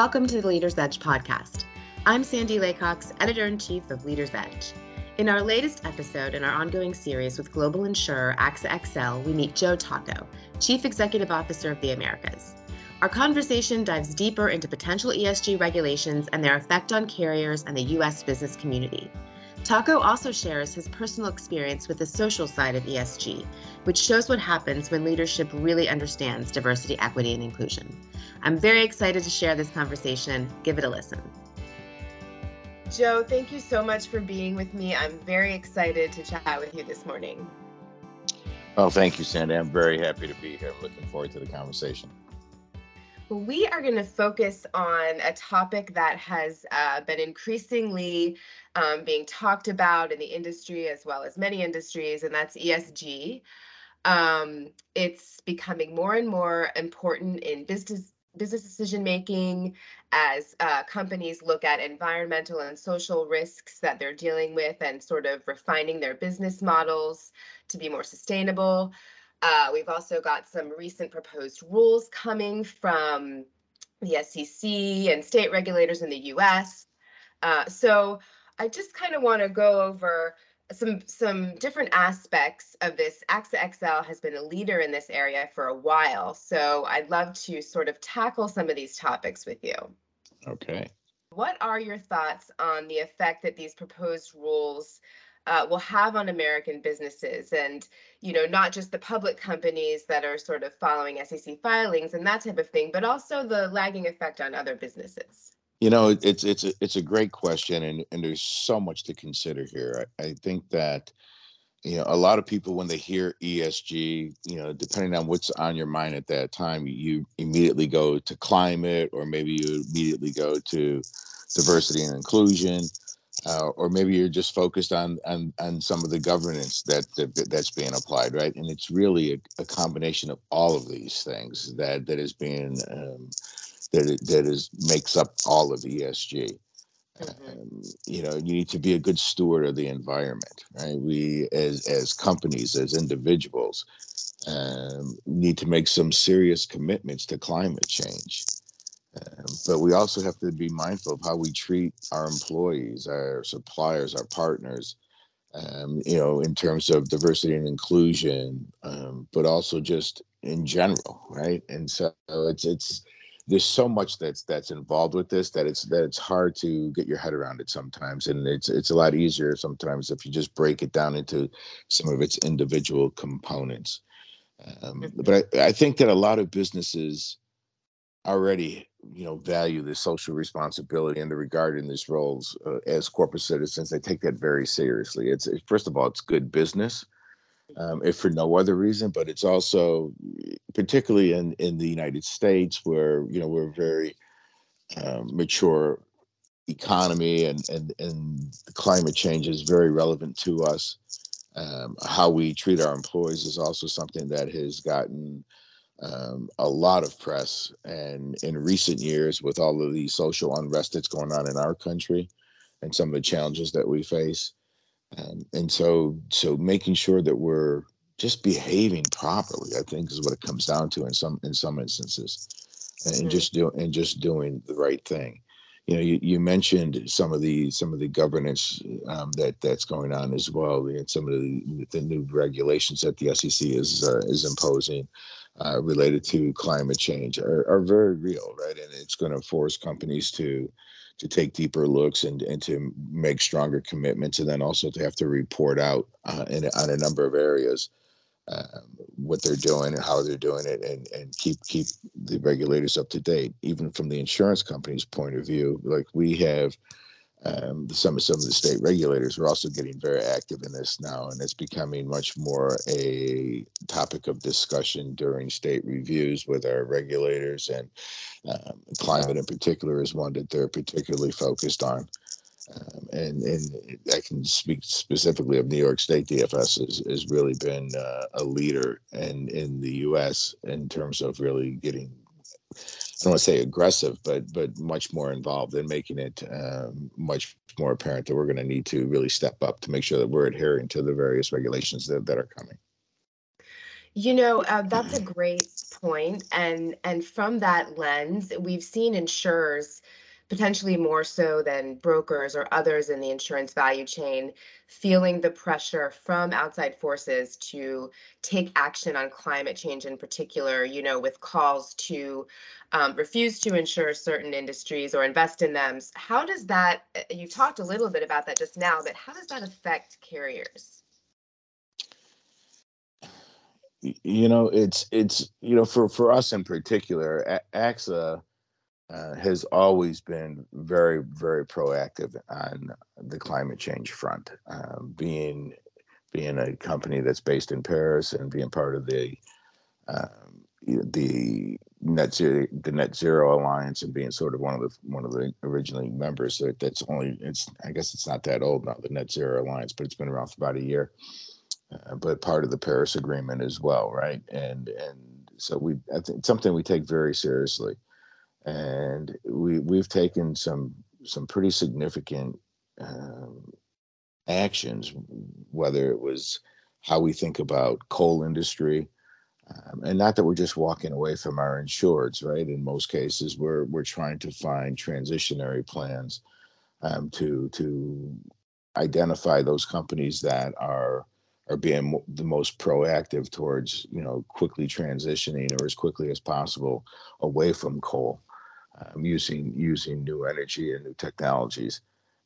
Welcome to the Leader's Edge podcast. I'm Sandy Laycox, editor in chief of Leader's Edge. In our latest episode in our ongoing series with global insurer AXA XL, we meet Joe Tocco, Chief Executive Officer of the Americas. Our conversation dives deeper into potential ESG regulations and their effect on carriers and the U.S. business community. Tocco also shares his personal experience with the social side of ESG, which shows what happens when leadership really understands diversity, equity, and inclusion. I'm very excited to share this conversation. Give it a listen. Joe, thank you so much for being with me. I'm very excited to chat with you this morning. Oh, thank you, Sandy. I'm very happy to be here. I'm Looking forward to the conversation. We are going to focus on a topic that has uh, been increasingly um, being talked about in the industry as well as many industries, and that's ESG. Um, it's becoming more and more important in business business decision making as uh, companies look at environmental and social risks that they're dealing with and sort of refining their business models to be more sustainable. Uh, we've also got some recent proposed rules coming from the SEC and state regulators in the US. Uh, so I just kind of want to go over some some different aspects of this. AXA XL has been a leader in this area for a while, so I'd love to sort of tackle some of these topics with you. Okay. What are your thoughts on the effect that these proposed rules uh, will have on American businesses, and you know, not just the public companies that are sort of following SEC filings and that type of thing, but also the lagging effect on other businesses? You know, it's it's a, it's a great question, and and there's so much to consider here. I, I think that you know a lot of people when they hear ESG, you know, depending on what's on your mind at that time, you immediately go to climate, or maybe you immediately go to diversity and inclusion. Uh, or maybe you're just focused on, on on some of the governance that, that that's being applied, right? And it's really a, a combination of all of these things that that is being um, that that is makes up all of ESG. Mm-hmm. Um, you know, you need to be a good steward of the environment, right? We, as as companies, as individuals, um, need to make some serious commitments to climate change. Um, but we also have to be mindful of how we treat our employees, our suppliers, our partners. Um, you know, in terms of diversity and inclusion, um, but also just in general, right? And so it's it's there's so much that's that's involved with this that it's that it's hard to get your head around it sometimes and it's it's a lot easier sometimes if you just break it down into some of its individual components um, mm-hmm. but I, I think that a lot of businesses already you know value the social responsibility and the regard in these roles uh, as corporate citizens they take that very seriously it's first of all it's good business um, if for no other reason, but it's also particularly in in the United States where you know we're very um, mature economy and and and climate change is very relevant to us. Um, how we treat our employees is also something that has gotten um, a lot of press, and in recent years, with all of the social unrest that's going on in our country, and some of the challenges that we face, and and so so making sure that we're just behaving properly i think is what it comes down to in some in some instances and mm-hmm. just do and just doing the right thing you know you, you mentioned some of the some of the governance um, that that's going on as well and some of the, the new regulations that the sec is uh, is imposing uh, related to climate change are, are very real right? And it's going to force companies to to take deeper looks and, and to make stronger commitments and then also to have to report out uh, in, on a number of areas um, what they're doing and how they're doing it and, and keep keep the regulators up to date. Even from the insurance company's point of view like we have um, some some of the state regulators are also getting very active in this now, and it's becoming much more a topic of discussion during state reviews with our regulators, and um, climate in particular is one that they're particularly focused on. Um, and and I can speak specifically of New York State. DFS has, has really been uh, a leader in in the U.S. in terms of really getting don't want to say aggressive, but but much more involved in making it um, much more apparent that we're going to need to really step up to make sure that we're adhering to the various regulations that, that are coming. You know, uh, that's a great point, and and from that lens, we've seen insurers, potentially more so than brokers or others in the insurance value chain, feeling the pressure from outside forces to take action on climate change in particular, you know, with calls to um, refuse to insure certain industries or invest in them. How does that, uh, you talked a little bit about that just now, but how does that affect carriers? you know it's it's you know for for us in particular axa uh, has always been very very proactive on the climate change front um, being being a company that's based in paris and being part of the um, the net zero the net zero alliance and being sort of one of the one of the originally members that, that's only it's i guess it's not that old now the net zero alliance but it's been around for about a year uh, but part of the Paris Agreement as well, right? And and so we I think something we take very seriously, and we we've taken some some pretty significant um, actions, whether it was how we think about coal industry. Um, and not that we're just walking away from our insureds, right? In most cases, we're we're trying to find transitionary plans um, to to identify those companies that are are being the most proactive towards you know quickly transitioning or as quickly as possible away from coal um, using using new energy and new technologies.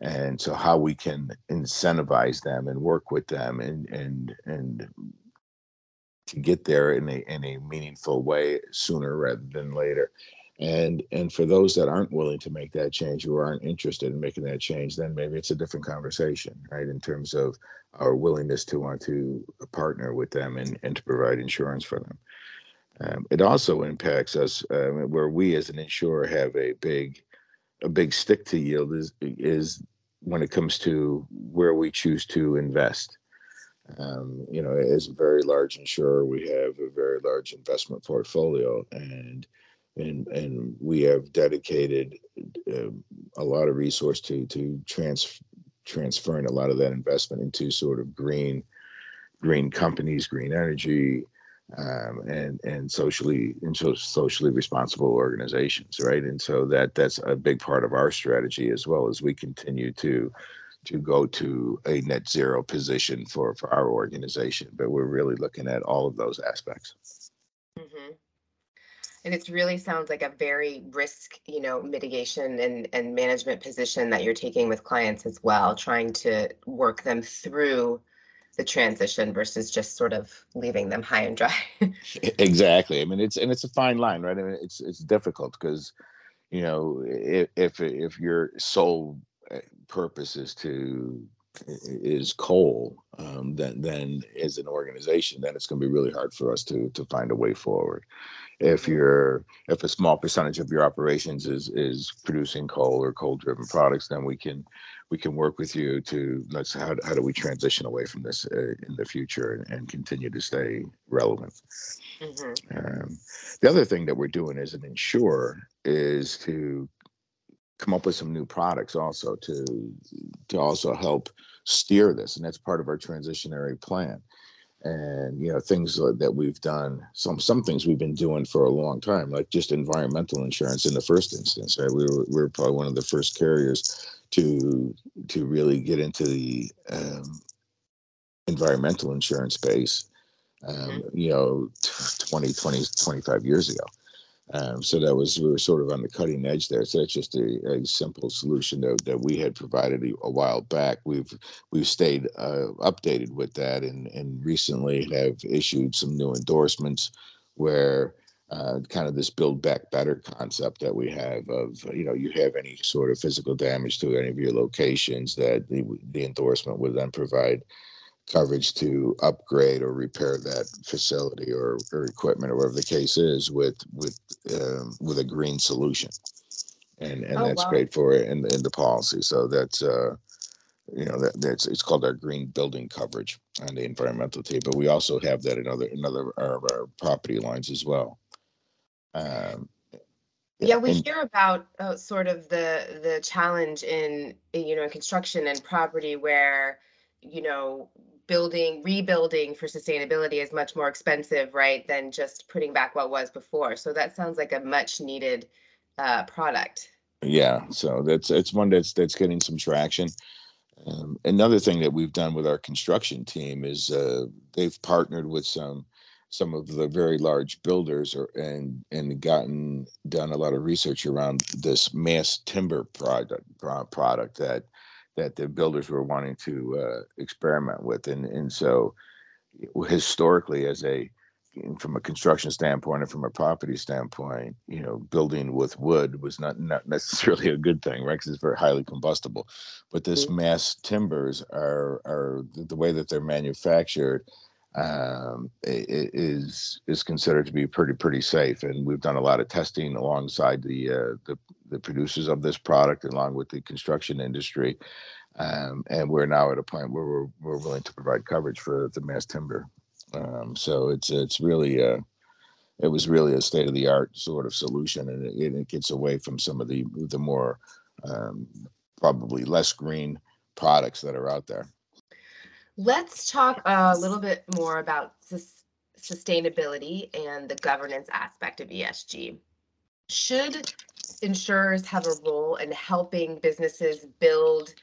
And so how we can incentivize them and work with them and and and to get there in a in a meaningful way sooner rather than later. And and for those that aren't willing to make that change who aren't interested in making that change then maybe it's a different conversation right in terms of our willingness to want to partner with them and, and to provide insurance for them um, it also impacts us um, where we as an insurer have a big a big stick to yield is is when it comes to where we choose to invest. Um, you know as a very large insurer we have a very large investment portfolio and and and we have dedicated uh, a lot of resource to to trans transferring a lot of that investment into sort of green green companies, green energy, um, and and socially and so socially responsible organizations, right? And so that that's a big part of our strategy as well as we continue to to go to a net zero position for for our organization. But we're really looking at all of those aspects. Mm-hmm and it really sounds like a very risk you know mitigation and, and management position that you're taking with clients as well trying to work them through the transition versus just sort of leaving them high and dry. Exactly. I mean it's and it's a fine line right? I mean it's it's difficult because you know if if, if your sole uh, purpose is to is coal um, then then as an organization then it's going to be really hard for us to to find a way forward if mm-hmm. you're if a small percentage of your operations is is producing coal or coal driven products then we can we can work with you to let's how, how do we transition away from this uh, in the future and, and, continue to stay relevant mm-hmm. um, the other thing that we're doing as an insurer is to come up with some new products also to to also help steer this and that's part of our transitionary plan. And you know things that we've done some some things we've been doing for a long time like just environmental insurance in the first instance right? We were, we were probably one of the first carriers to to really get into the um, environmental insurance space um, mm-hmm. you know 20 20 25 years ago um, so that was we were sort of on the cutting edge there. So that's just a, a simple solution that, that we had provided a, a while back. We've we've stayed uh, updated with that, and and recently have issued some new endorsements where uh, kind of this build back better concept that we have of you know you have any sort of physical damage to any of your locations that the, the endorsement would then provide coverage to upgrade or repair that facility or, or equipment or whatever the case is with with um, with a green solution. And and oh, that's wow. paid for in, in the policy. So that's uh you know that that's it's called our green building coverage on the environmental team but we also have that in other in other of our property lines as well. Um yeah, we hear about uh, sort of the the challenge in you know construction and property where you know building, rebuilding for sustainability is much more expensive, right, than just putting back what was before. So that sounds like a much needed uh, product. Yeah, so that's it's one that's that's getting some traction. Um, another thing that we've done with our construction team is uh, they've partnered with some some of the very large builders or, and and gotten done a lot of research around this mass timber product product that that the builders were wanting to uh, experiment with and and so historically as a from a construction standpoint and from a property standpoint, you know, building with wood was not not necessarily a good thing, right? Because it's very highly combustible. But this mm-hmm. mass timbers are are the way that they're manufactured um, is is considered to be pretty pretty safe. And we've done a lot of testing alongside the uh, the, the producers of this product, along with the construction industry. Um, and we're now at a point where we're, we're willing to provide coverage for the mass timber um, so it's it's really a, uh, it was really a state of the art sort of solution, and it, it, gets away from some of the the more um, probably less green products that are out there. Let's talk a little bit more about sus- sustainability and the governance aspect of ESG. Should insurers have a role in helping businesses build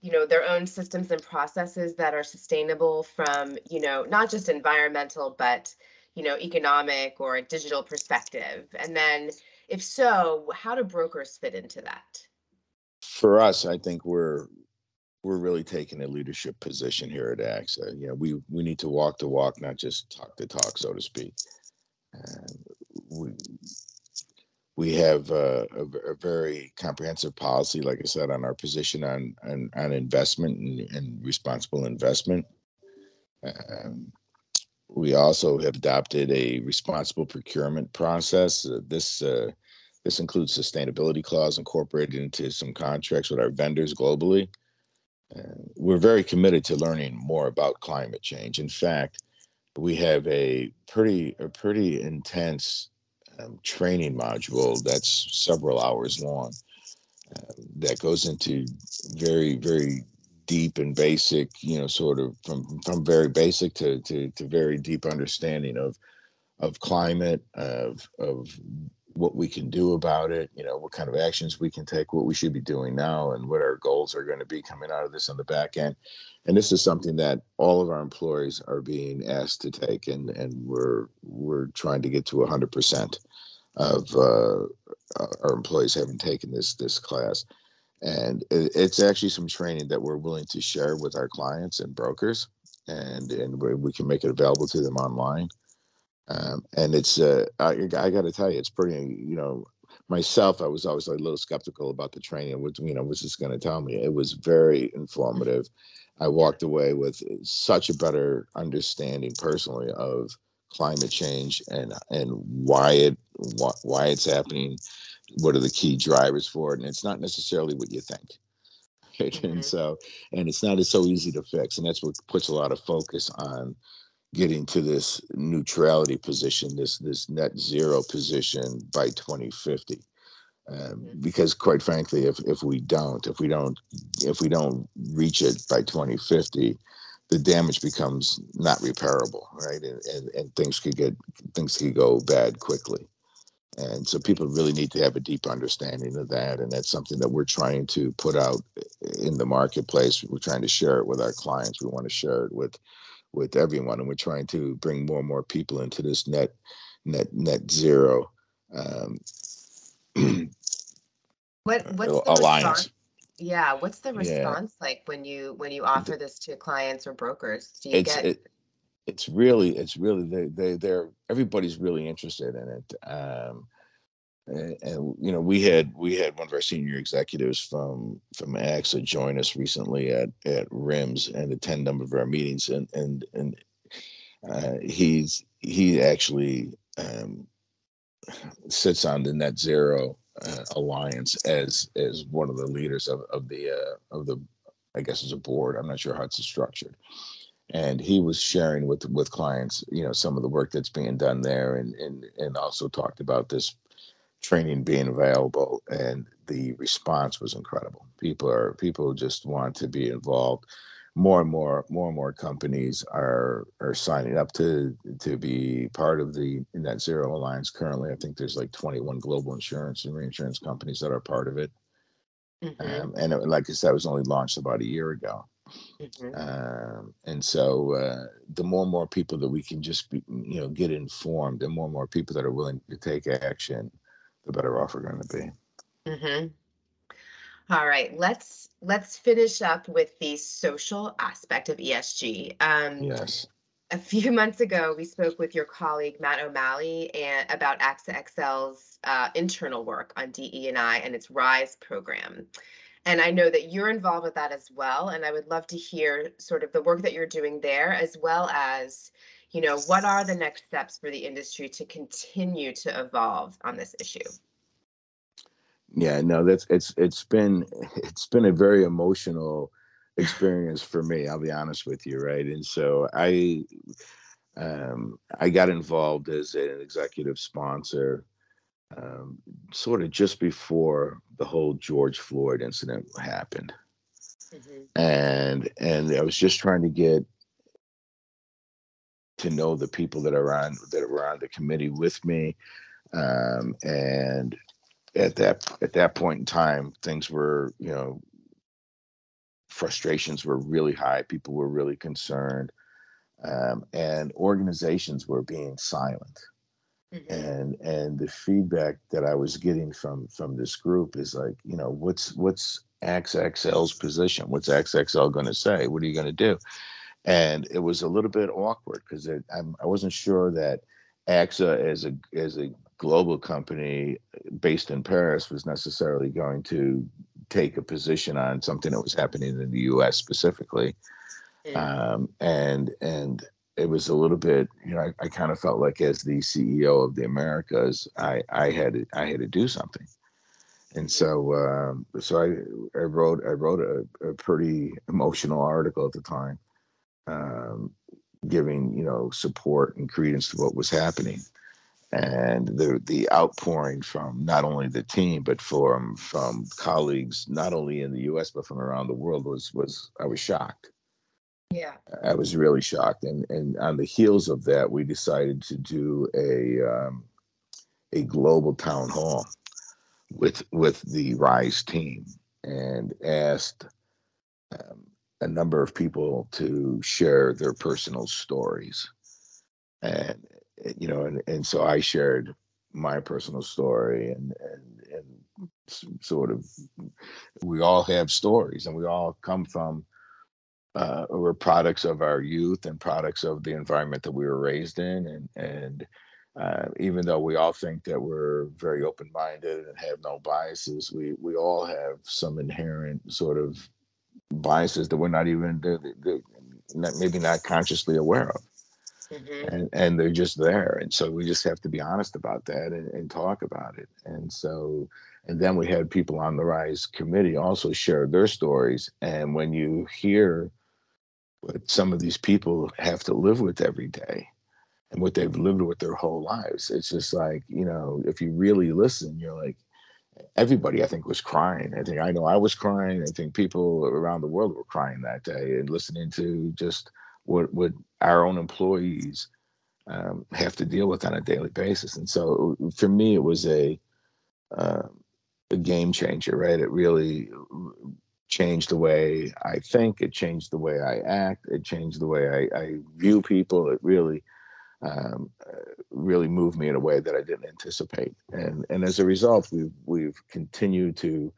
you know their own systems and processes that are sustainable from you know not just environmental but you know economic or a digital perspective? And then if so how do brokers fit into that? For us i think we're we're really taking a leadership position here at AXA. You know, we we need to walk the walk, not just talk the talk, so to speak. We we have a, a, a, very comprehensive policy, like I said, on our position on on, on investment and, and, responsible investment. Um, we also have adopted a responsible procurement process. Uh, this uh, this includes sustainability clause incorporated into some contracts with our vendors globally. We're very committed to learning more about climate change. In fact, we have a pretty a pretty intense um, training module that's several hours long uh, that goes into very very deep and basic you know sort of from from very basic to to, to very deep understanding of of climate of of what we can do about it you know what kind of actions we can take what we should be doing now and what our goals are going to be coming out of this on the back end. And this is something that all of our employees are being asked to take and and we're we're trying to get to 100% of uh, our employees having taken this this class. And it's actually some training that we're willing to share with our clients and brokers and and we can make it available to them online um, and it's uh, I, I got to tell you, it's pretty. You know, myself, I was always a little skeptical about the training. What you know, was this going to tell me? It was very informative. I walked away with such a better understanding personally of climate change and and why it why, why it's happening. What are the key drivers for it? And it's not necessarily what you think. Right? Mm-hmm. And so, and it's not as so easy to fix. And that's what puts a lot of focus on getting to this neutrality position, this this net zero position by 2050. Um, mm-hmm. because quite frankly, if if we don't, if we don't, if we don't reach it by 2050, the damage becomes not repairable, right? And, and, and things could get things could go bad quickly. And so people really need to have a deep understanding of that. And that's something that we're trying to put out in the marketplace. We're trying to share it with our clients. We want to share it with with everyone, and we're trying to bring more and more people into this net net net zero um, what what's the alliance. Response? Yeah, what's the response yeah. like when you when you offer this to clients or brokers? Do you it's, get it, it's really it's really they they they're everybody's really interested in it. Um, and, you know we had we had one of our senior executives from from AXA join us recently at at RIMS and attend number of our meetings and and and uh, he's he actually um, sits on the net zero uh, alliance as as one of the leaders of of the uh, of the I guess as a board. I'm not sure how it's structured. And he was sharing with with clients you know some of the work that's being done there and and and also talked about this training being available and the response was incredible. People are people just want to be involved. More and more more and more companies are are signing up to to be part of the net zero alliance. Currently i think there's like 21 global insurance and reinsurance companies that are part of it. Mm-hmm. um, and it, like i said it was only launched about a year ago. Mm-hmm. um, and so uh, the more and more people that we can just be, you know get informed and more and more people that are willing to take action the better off we're going to be mm-hmm. All right, let's let's finish up with the social aspect of ESG. Um, yes. A few months ago, we spoke with your colleague Matt O'Malley and about AXA XL's uh, internal work on DE&I and its RISE program. And I know that you're involved with that as well. And I would love to hear sort of the work that you're doing there, as well as, you know, what are the next steps for the industry to continue to evolve on this issue? yeah no that's it's it's been it's been a very emotional experience for me i'll be honest with you right and so i um i got involved as an executive sponsor um, sort of just before the whole george floyd incident happened mm-hmm. and and i was just trying to get to know the people that are on that were on the committee with me um, and at that at that point in time, things were you know frustrations were really high. People were really concerned, um, and organizations were being silent. Mm-hmm. And and the feedback that I was getting from from this group is like, you know, what's what's AXA XL's position? What's AXA XL going to say? What are you going to do? And it was a little bit awkward because I wasn't sure that AXA as a as a global company based in Paris was necessarily going to take a position on something that was happening in the U.S. specifically, mm. um, and and it was a little bit, you know, I, I kind of felt like as the CEO of the Americas, I I had to, I had to do something, and so um, so I I wrote I wrote a, a pretty emotional article at the time, um, giving you know support and credence to what was happening and the the outpouring from not only the team but from from colleagues not only in the U.S. but from around the world was was I was shocked. Yeah, I was really shocked, and and on the heels of that, we decided to do a um, a global town hall with with the Rise team and asked um, a number of people to share their personal stories and Eh, you know, and, and so I shared my personal story and, and, and sort of, we all have stories and we all come from, uh, we're products of our youth and products of the environment that we were raised in. And, and, uh, even though we all think that we're very open-minded and have no biases, we we all have some inherent sort of biases that we're not even they're, they're not, maybe not consciously aware of. Mm-hmm. and and they're just there. And so we just have to be honest about that and, and talk about it. And so and then we had people on the rise committee also share their stories. And when you hear what some of these people have to live with every day and what they've lived with their whole lives it's just like you know if you really listen you're like everybody i think was crying i think i know i was crying i think people around the world were crying that day and listening to just what what our own employees um, have to deal with on a daily basis. And so for me, it was a uh, a game changer, right? It really changed the way I think. It changed the way I act. It changed the way I, I view people. It really um, really moved me in a way that I didn't anticipate. And and as a result, we've we've continued to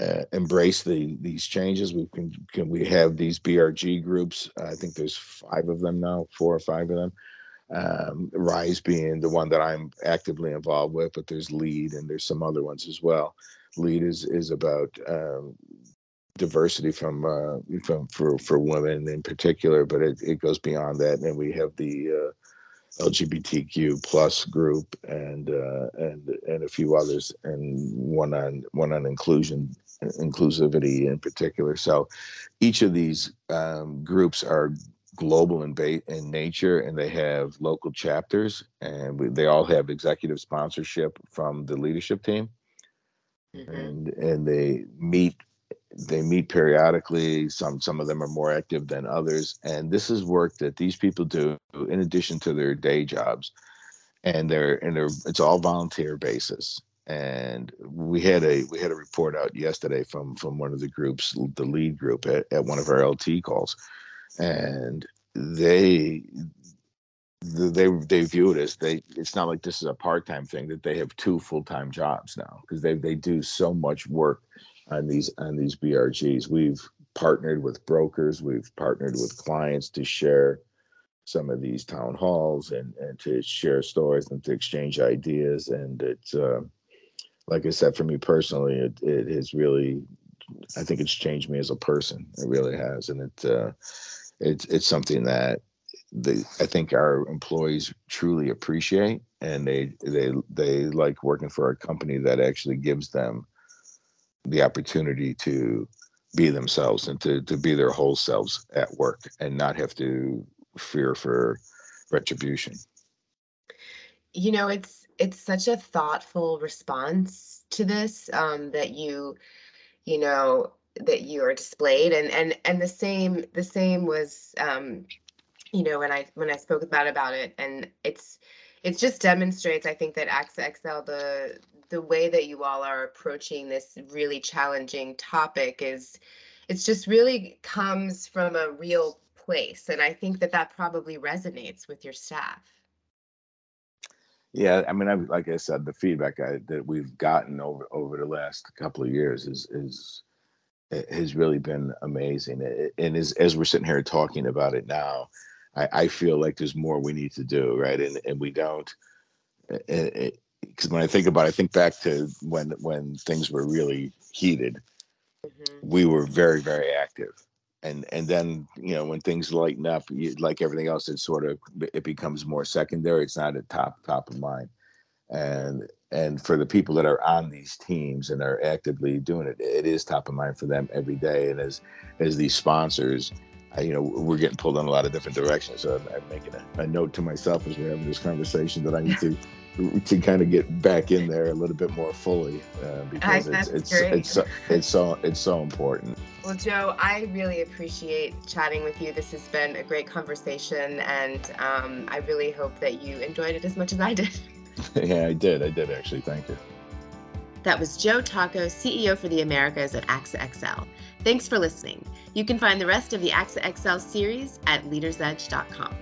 uh, embrace the these changes. We can, can we have these BRG groups. I think there's five of them now, four or five of them. Um, Rise being the one that I'm actively involved with, but there's Lead and there's some other ones as well. Lead is is about um, diversity from uh, from for for women in particular, but it, it goes beyond that. And we have the uh, LGBTQ plus group and uh, and and a few others, and one on one on inclusion inclusivity in particular. So each of these um, groups are global in, ba- in nature, and they have local chapters, and we, they all have executive sponsorship from the leadership team, mm-hmm. and and they meet they meet periodically. Some some of them are more active than others, and this is work that these people do in addition to their day jobs, and they're and they're it's all volunteer basis. And we had a we had a report out yesterday from from one of the groups, the lead group at, at one of our LT calls, and they they they view it as they it's not like this is a part-time thing that they have two full-time jobs now because they they do so much work on these on these BRGs. We've partnered with brokers, we've partnered with clients to share some of these town halls and and to share stories and to exchange ideas. And it's uh, like I said, for me personally, it it has really, I think it's changed me as a person. It really has, and it uh, it's it's something that the I think our employees truly appreciate, and they they they like working for a company that actually gives them the opportunity to be themselves and to, to be their whole selves at work and not have to fear for retribution. You know it's it's such a thoughtful response to this um, that you you know that you are displayed. And and and the same the same was um you know when i when i spoke about about it. And it's it just demonstrates i think that AXA XL the the way that you all are approaching this really challenging topic is it's just really comes from a real place and i think that that probably resonates with your staff. Yeah i mean I, like i said the feedback I, that we've gotten over over the last couple of years is is has really been amazing and as, as we're sitting here talking about it now I, I feel like there's more we need to do right? And and we don't it, because when I think about it, I think back to when when things were really heated. Mm-hmm. We were very very active, and and then you know when things lighten up, you, like everything else, it sort of it becomes more secondary. It's not at top top of mind, and and for the people that are on these teams and are actively doing it, it is top of mind for them every day. And as as these sponsors, I, you know, we're getting pulled in a lot of different directions. So I'm, I'm making a, a note to myself as we're having this conversation that I need to to kind of get back in there a little bit more fully uh, because it's it's, it's so, it's so it's so important. Well, Joe, I really appreciate chatting with you. This has been a great conversation, and um, I really hope that you enjoyed it as much as I did. yeah, I did. I did actually. Thank you. That was Joe Tocco, CEO for the Americas at AXA XL. Thanks for listening. You can find the rest of the AXA XL series at leadersedge.com.